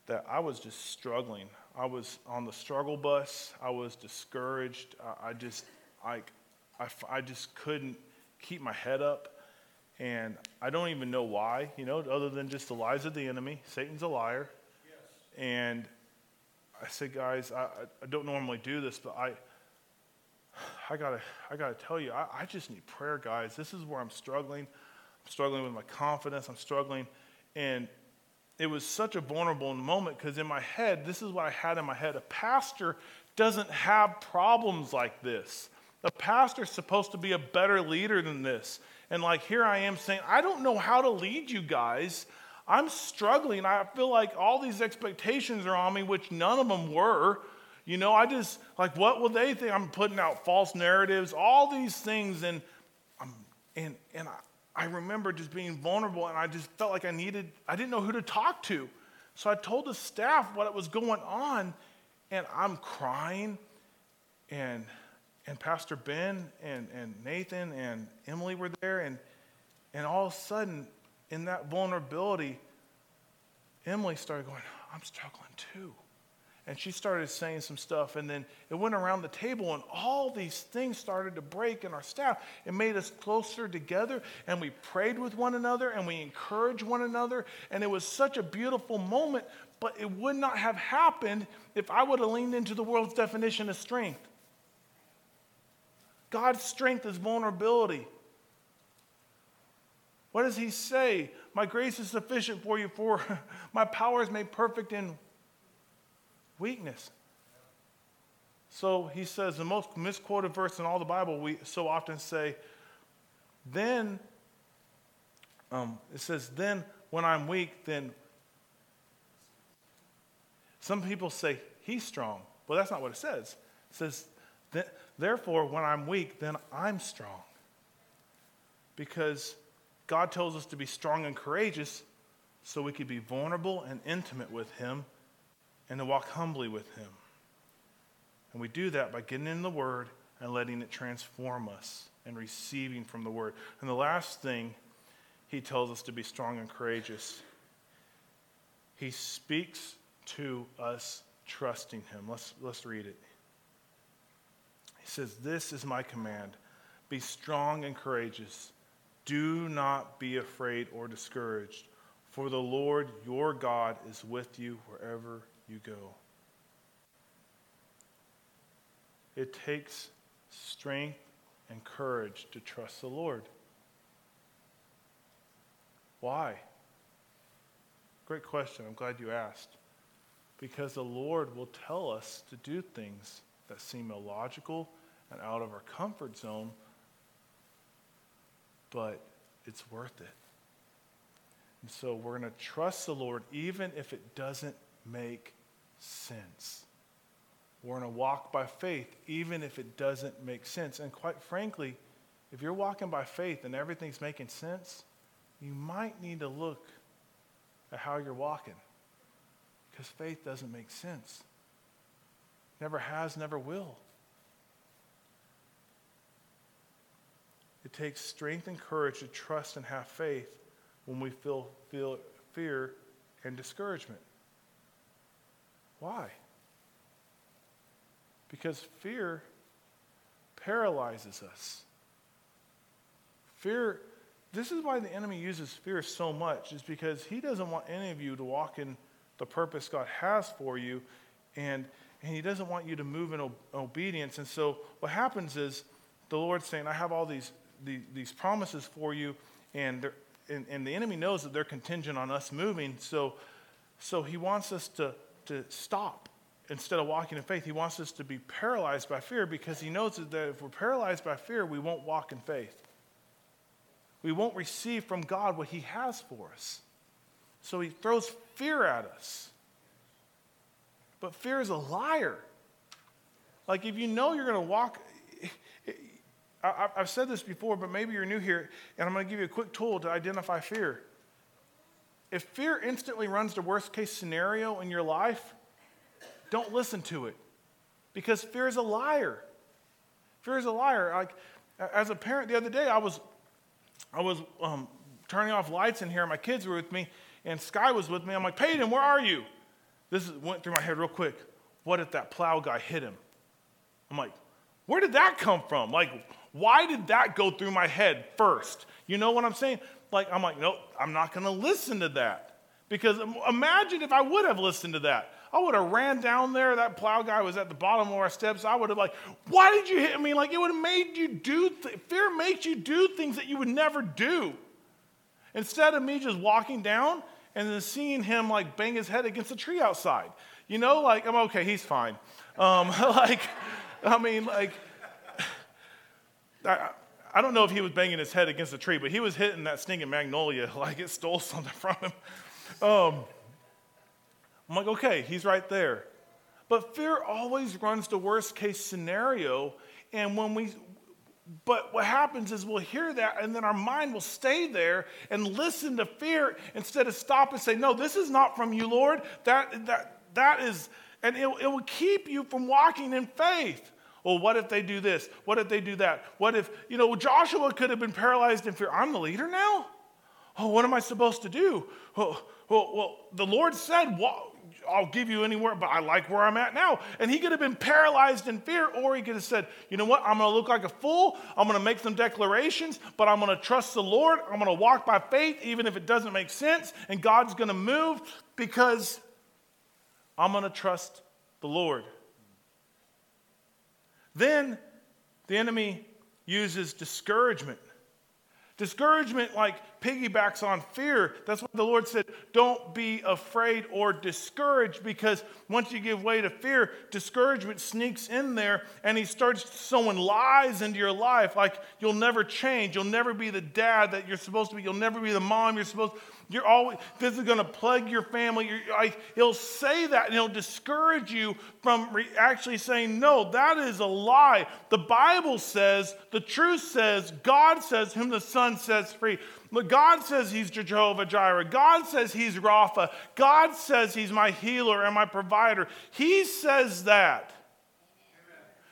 that I was just struggling. I was on the struggle bus. I was discouraged. I, I just, I, I, I just couldn't keep my head up. And I don't even know why, you know, other than just the lies of the enemy. Satan's a liar. Yes. And I said, guys, I, I don't normally do this, but I, I gotta, I gotta tell you, I, I just need prayer, guys. This is where I'm struggling. I'm struggling with my confidence. I'm struggling, and it was such a vulnerable moment because in my head, this is what I had in my head. A pastor doesn't have problems like this. A pastor's supposed to be a better leader than this. And like here I am saying, I don't know how to lead you guys. I'm struggling. I feel like all these expectations are on me, which none of them were. You know, I just, like, what will they think? I'm putting out false narratives, all these things. And, um, and, and I, I remember just being vulnerable and I just felt like I needed, I didn't know who to talk to. So I told the staff what was going on and I'm crying and and Pastor Ben and, and Nathan and Emily were there, and, and all of a sudden, in that vulnerability, Emily started going, I'm struggling too. And she started saying some stuff, and then it went around the table, and all these things started to break in our staff. It made us closer together, and we prayed with one another, and we encouraged one another, and it was such a beautiful moment, but it would not have happened if I would have leaned into the world's definition of strength. God's strength is vulnerability. What does he say? My grace is sufficient for you, for my power is made perfect in weakness. So he says, the most misquoted verse in all the Bible, we so often say, then, um, it says, then when I'm weak, then. Some people say, he's strong. Well, that's not what it says. It says, Therefore, when I'm weak, then I'm strong. Because God tells us to be strong and courageous so we could be vulnerable and intimate with Him and to walk humbly with Him. And we do that by getting in the Word and letting it transform us and receiving from the Word. And the last thing He tells us to be strong and courageous, He speaks to us trusting Him. Let's, let's read it. Says, This is my command be strong and courageous. Do not be afraid or discouraged, for the Lord your God is with you wherever you go. It takes strength and courage to trust the Lord. Why? Great question. I'm glad you asked. Because the Lord will tell us to do things that seem illogical and out of our comfort zone, but it's worth it. And so we're going to trust the Lord even if it doesn't make sense. We're going to walk by faith even if it doesn't make sense. And quite frankly, if you're walking by faith and everything's making sense, you might need to look at how you're walking because faith doesn't make sense. Never has, never will. It takes strength and courage to trust and have faith when we feel, feel fear and discouragement. Why? Because fear paralyzes us. Fear, this is why the enemy uses fear so much, is because he doesn't want any of you to walk in the purpose God has for you. And and he doesn't want you to move in obedience. And so what happens is the Lord's saying, I have all these, these, these promises for you, and, and, and, the enemy knows that they're contingent on us moving. So, so he wants us to, to stop instead of walking in faith, he wants us to be paralyzed by fear because he knows that if we're paralyzed by fear, we won't walk in faith. We won't receive from God what he has for us. So he throws fear at us. But fear is a liar. Like if you know you're going to walk, I, have said this before, but maybe you're new here, and I'm going to give you a quick tool to identify fear. If fear instantly runs the worst case scenario in your life, don't listen to it because fear is a liar. Fear is a liar. Like, as a parent the other day, I was, I was um, turning off lights in here, and my kids were with me, and Sky was with me. I'm like, Peyton, where are you? This went through my head real quick. What if that plow guy hit him? I'm like, where did that come from? Like, why did that go through my head first? You know what I'm saying? Like, I'm like, nope, I'm not going to listen to that. Because imagine if I would have listened to that. I would have ran down there. That plow guy was at the bottom of our steps. I would have like, why did you hit me? Like it would have made you do. Th- Fear makes you do things that you would never do. Instead of me just walking down and then seeing him like bang his head against a tree outside. You know, like I'm okay. He's fine. Um, like, I mean, like, I, I don't know if he was banging his head against a tree, but he was hitting that stinging magnolia like it stole something from him. Um, I'm like, okay, he's right there. But fear always runs the worst case scenario. And when we, but what happens is we'll hear that and then our mind will stay there and listen to fear instead of stop and say, no, this is not from you, Lord. That, that, that is, and it, it will keep you from walking in faith. Well, what if they do this? What if they do that? What if, you know, Joshua could have been paralyzed in fear. I'm the leader now? Oh, what am I supposed to do? Well, well the Lord said, well, I'll give you anywhere, but I like where I'm at now. And he could have been paralyzed in fear, or he could have said, you know what, I'm going to look like a fool. I'm going to make some declarations, but I'm going to trust the Lord. I'm going to walk by faith, even if it doesn't make sense. And God's going to move because I'm going to trust the Lord. Then the enemy uses discouragement. Discouragement, like piggybacks on fear. That's why the Lord said, don't be afraid or discouraged, because once you give way to fear, discouragement sneaks in there and he starts sowing lies into your life. Like you'll never change. You'll never be the dad that you're supposed to be. You'll never be the mom you're supposed to you're always, this is going to plague your family. You're, he'll say that and he'll discourage you from re- actually saying, no, that is a lie. The Bible says, the truth says, God says, whom the Son sets free. But God says he's Jehovah Jireh. God says he's Rapha. God says he's my healer and my provider. He says that.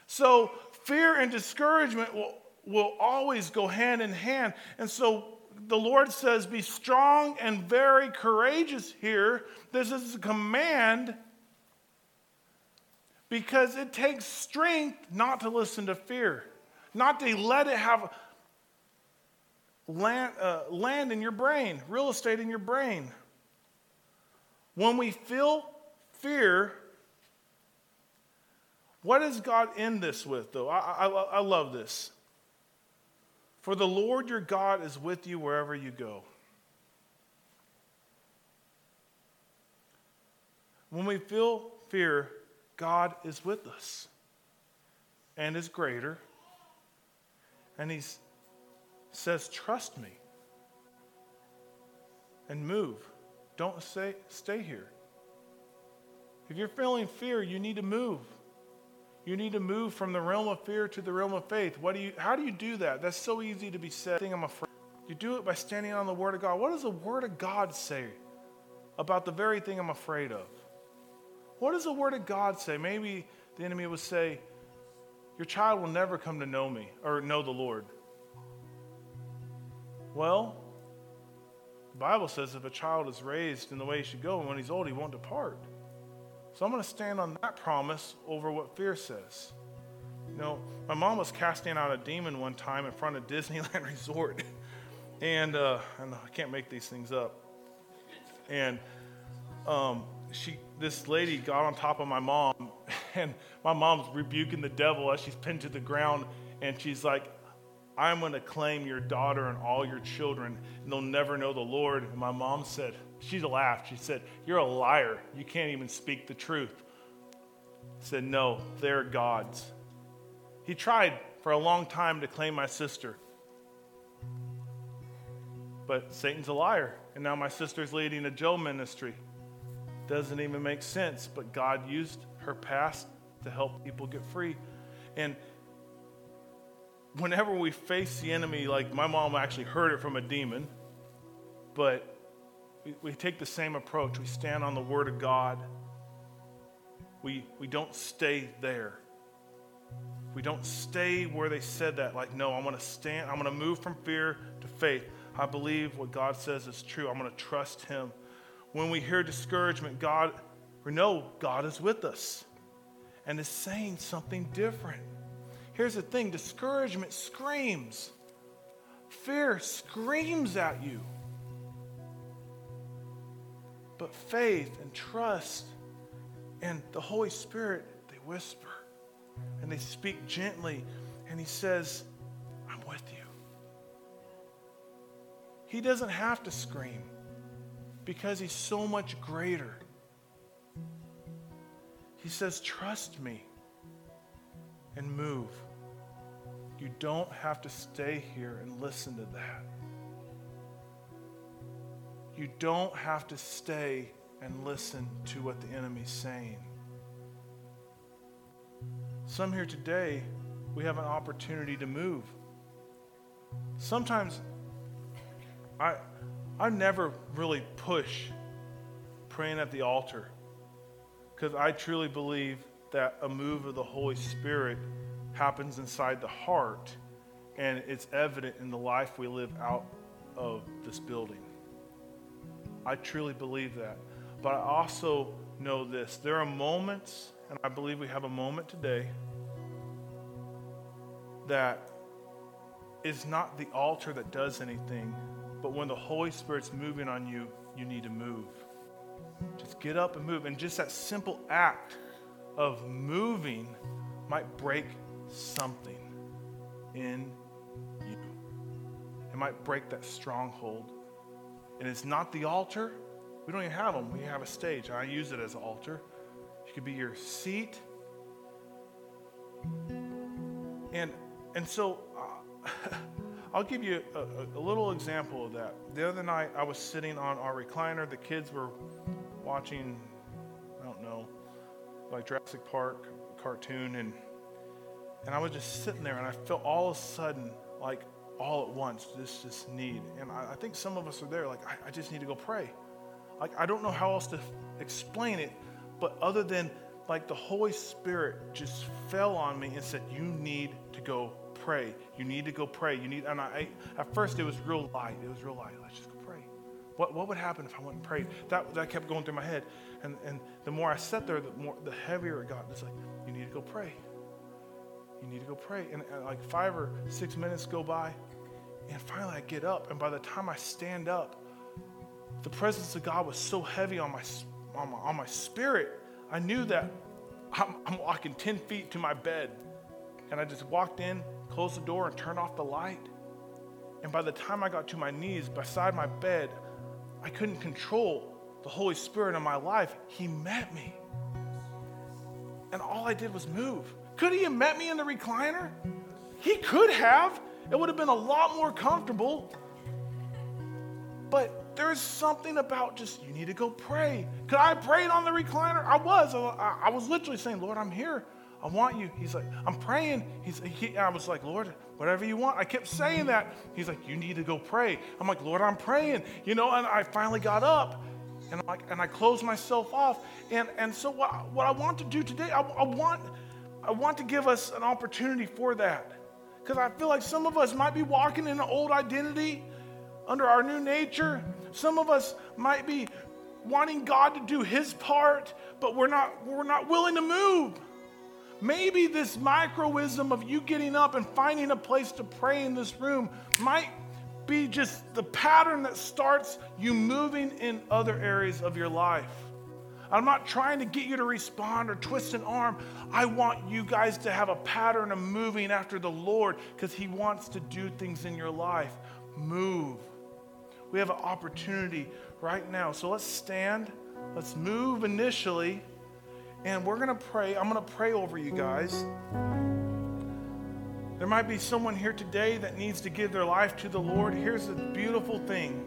So fear and discouragement will, will always go hand in hand. And so the Lord says, Be strong and very courageous here. This is a command because it takes strength not to listen to fear, not to let it have land, uh, land in your brain, real estate in your brain. When we feel fear, what does God end this with, though? I, I, I love this. For the Lord your God is with you wherever you go. When we feel fear, God is with us and is greater. And He says, Trust me and move. Don't stay, stay here. If you're feeling fear, you need to move. You need to move from the realm of fear to the realm of faith. What do you, how do you do that? That's so easy to be said. think I'm afraid. You do it by standing on the Word of God. What does the Word of God say about the very thing I'm afraid of? What does the Word of God say? Maybe the enemy would say, Your child will never come to know me or know the Lord. Well, the Bible says if a child is raised in the way he should go, and when he's old, he won't depart. So I'm going to stand on that promise over what fear says. You know, my mom was casting out a demon one time in front of Disneyland Resort. and uh, I, I can't make these things up. And um, she, this lady got on top of my mom, and my mom's rebuking the devil as she's pinned to the ground. And she's like, I'm going to claim your daughter and all your children, and they'll never know the Lord. And my mom said, she laughed. She said, You're a liar. You can't even speak the truth. said, No, they're God's. He tried for a long time to claim my sister. But Satan's a liar. And now my sister's leading a Joe ministry. Doesn't even make sense, but God used her past to help people get free. And whenever we face the enemy, like my mom actually heard it from a demon, but we, we take the same approach. We stand on the Word of God. We, we don't stay there. We don't stay where they said that, like, no, I'm going to stand, I'm going to move from fear to faith. I believe what God says is true. I'm going to trust Him. When we hear discouragement, God, we know God is with us and is saying something different. Here's the thing discouragement screams, fear screams at you. But faith and trust and the Holy Spirit, they whisper and they speak gently. And He says, I'm with you. He doesn't have to scream because He's so much greater. He says, Trust me and move. You don't have to stay here and listen to that. You don't have to stay and listen to what the enemy's saying. Some here today, we have an opportunity to move. Sometimes I, I never really push praying at the altar because I truly believe that a move of the Holy Spirit happens inside the heart and it's evident in the life we live out of this building. I truly believe that. But I also know this there are moments, and I believe we have a moment today, that is not the altar that does anything, but when the Holy Spirit's moving on you, you need to move. Just get up and move. And just that simple act of moving might break something in you. It might break that stronghold. And it's not the altar. We don't even have them. We have a stage. I use it as an altar. It could be your seat. And and so uh, I'll give you a, a, little example of that. The other night, I was sitting on our recliner. The kids were watching, I don't know, like Jurassic Park cartoon, and and I was just sitting there, and I felt all of a sudden, like all at once, this this need. And I, I think some of us are there, like I, I just need to go pray. Like I don't know how else to explain it, but other than like the Holy Spirit just fell on me and said, "You need to go pray. You need to go pray. You need." And I, at first, it was real light. It was real light. Let's just go pray. What, what would happen if I went and prayed? That that kept going through my head, and and the more I sat there, the more the heavier it got. It's like you need to go pray. You need to go pray. And, and like five or six minutes go by, and finally I get up, and by the time I stand up, the presence of God was so heavy on my on my, on my spirit I knew that I'm, I'm walking 10 feet to my bed. And I just walked in, closed the door, and turned off the light. And by the time I got to my knees beside my bed, I couldn't control the Holy Spirit in my life. He met me. And all I did was move. Could he have met me in the recliner? He could have. It would have been a lot more comfortable. But there's something about just, you need to go pray. Could I pray on the recliner? I was. I, I, was literally saying, Lord, I'm here. I want you. He's like, I'm praying. He's, he, I was like, Lord, whatever you want. I kept saying that. He's like, you need to go pray. I'm like, Lord, I'm praying. You know, and I finally got up and, I'm like, and I closed myself off. And, and so what, what I want to do today, I, I, want, I want to give us an opportunity for that. Because I feel like some of us might be walking in an old identity under our new nature. Some of us might be wanting God to do his part, but we're not, we're not willing to move. Maybe this microism of you getting up and finding a place to pray in this room might be just the pattern that starts you moving in other areas of your life. I'm not trying to get you to respond or twist an arm. I want you guys to have a pattern of moving after the Lord because He wants to do things in your life. Move. We have an opportunity right now. So let's stand, let's move initially, And we're going to pray. I'm going to pray over you guys. There might be someone here today that needs to give their life to the Lord. Here's the beautiful thing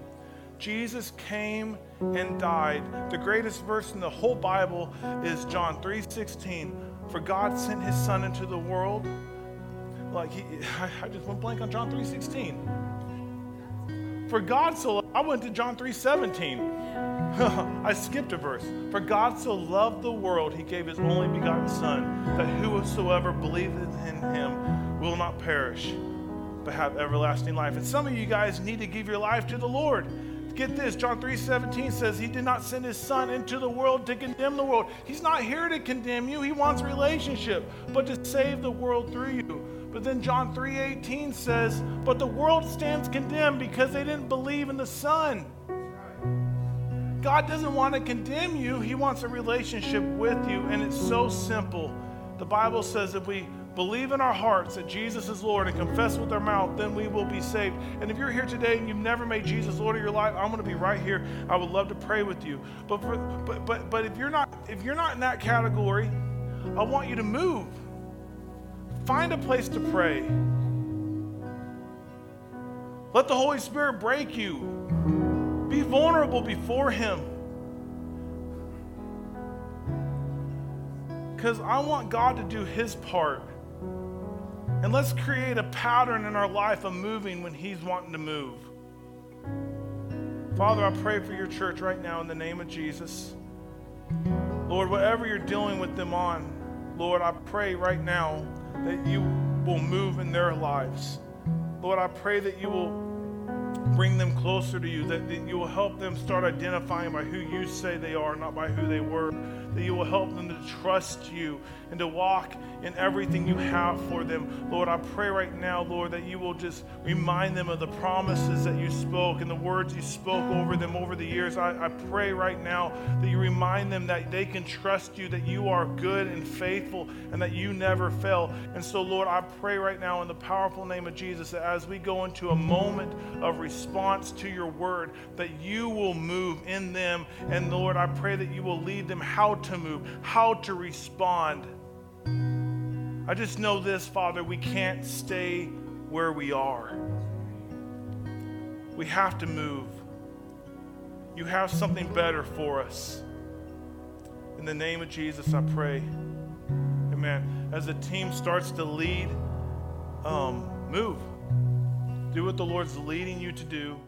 Jesus came and died. The greatest verse in the whole Bible is John 3:16. For God sent his son into the world. Like he, I just went blank on John 3:16. For God so I went to John 3:17. I skipped a verse. For God so loved the world, he gave his only begotten Son, that whosoever believeth in him will not perish, but have everlasting life. And some of you guys need to give your life to the Lord. Get this, John 3:17 says he did not send his son into the world to condemn the world. He's not here to condemn you. He wants relationship, but to save the world through you. But then John 3:18 says, "But the world stands condemned because they didn't believe in the son." God doesn't want to condemn you. He wants a relationship with you, and it's so simple. The Bible says if we believe in our hearts that Jesus is Lord and confess with our mouth, then we will be saved. And if you're here today and you've never made Jesus Lord of your life, I'm going to be right here. I would love to pray with you. But for, but but but if you're not if you're not in that category, I want you to move. Find a place to pray. Let the Holy Spirit break you. Be vulnerable before Him. Because I want God to do His part. And let's create a pattern in our life of moving when He's wanting to move. Father, I pray for your church right now in the name of Jesus. Lord, whatever you're dealing with them on, Lord, I pray right now that you will move in their lives. Lord, I pray that you will bring them closer to you, that, that you will help them start identifying by who you say they are, not by who they were that you will help them to trust you and to walk in everything you have for them. Lord, I pray right now, Lord, that you will just remind them of the promises that you spoke and the words you spoke over them over the years. I, I pray right now that you remind them that they can trust you, that you are good and faithful, and that you never fail. And so, Lord, I pray right now in the powerful name of Jesus that as we go into a moment of response to your word, that you will move in them. And Lord, I pray that you will lead them how to move, how to respond. I just know this, Father, we can't stay where we are. We have to move. You have something better for us. In the name of Jesus, I pray. Amen. As the team starts to lead, um, move. Do what the Lord's leading you to do.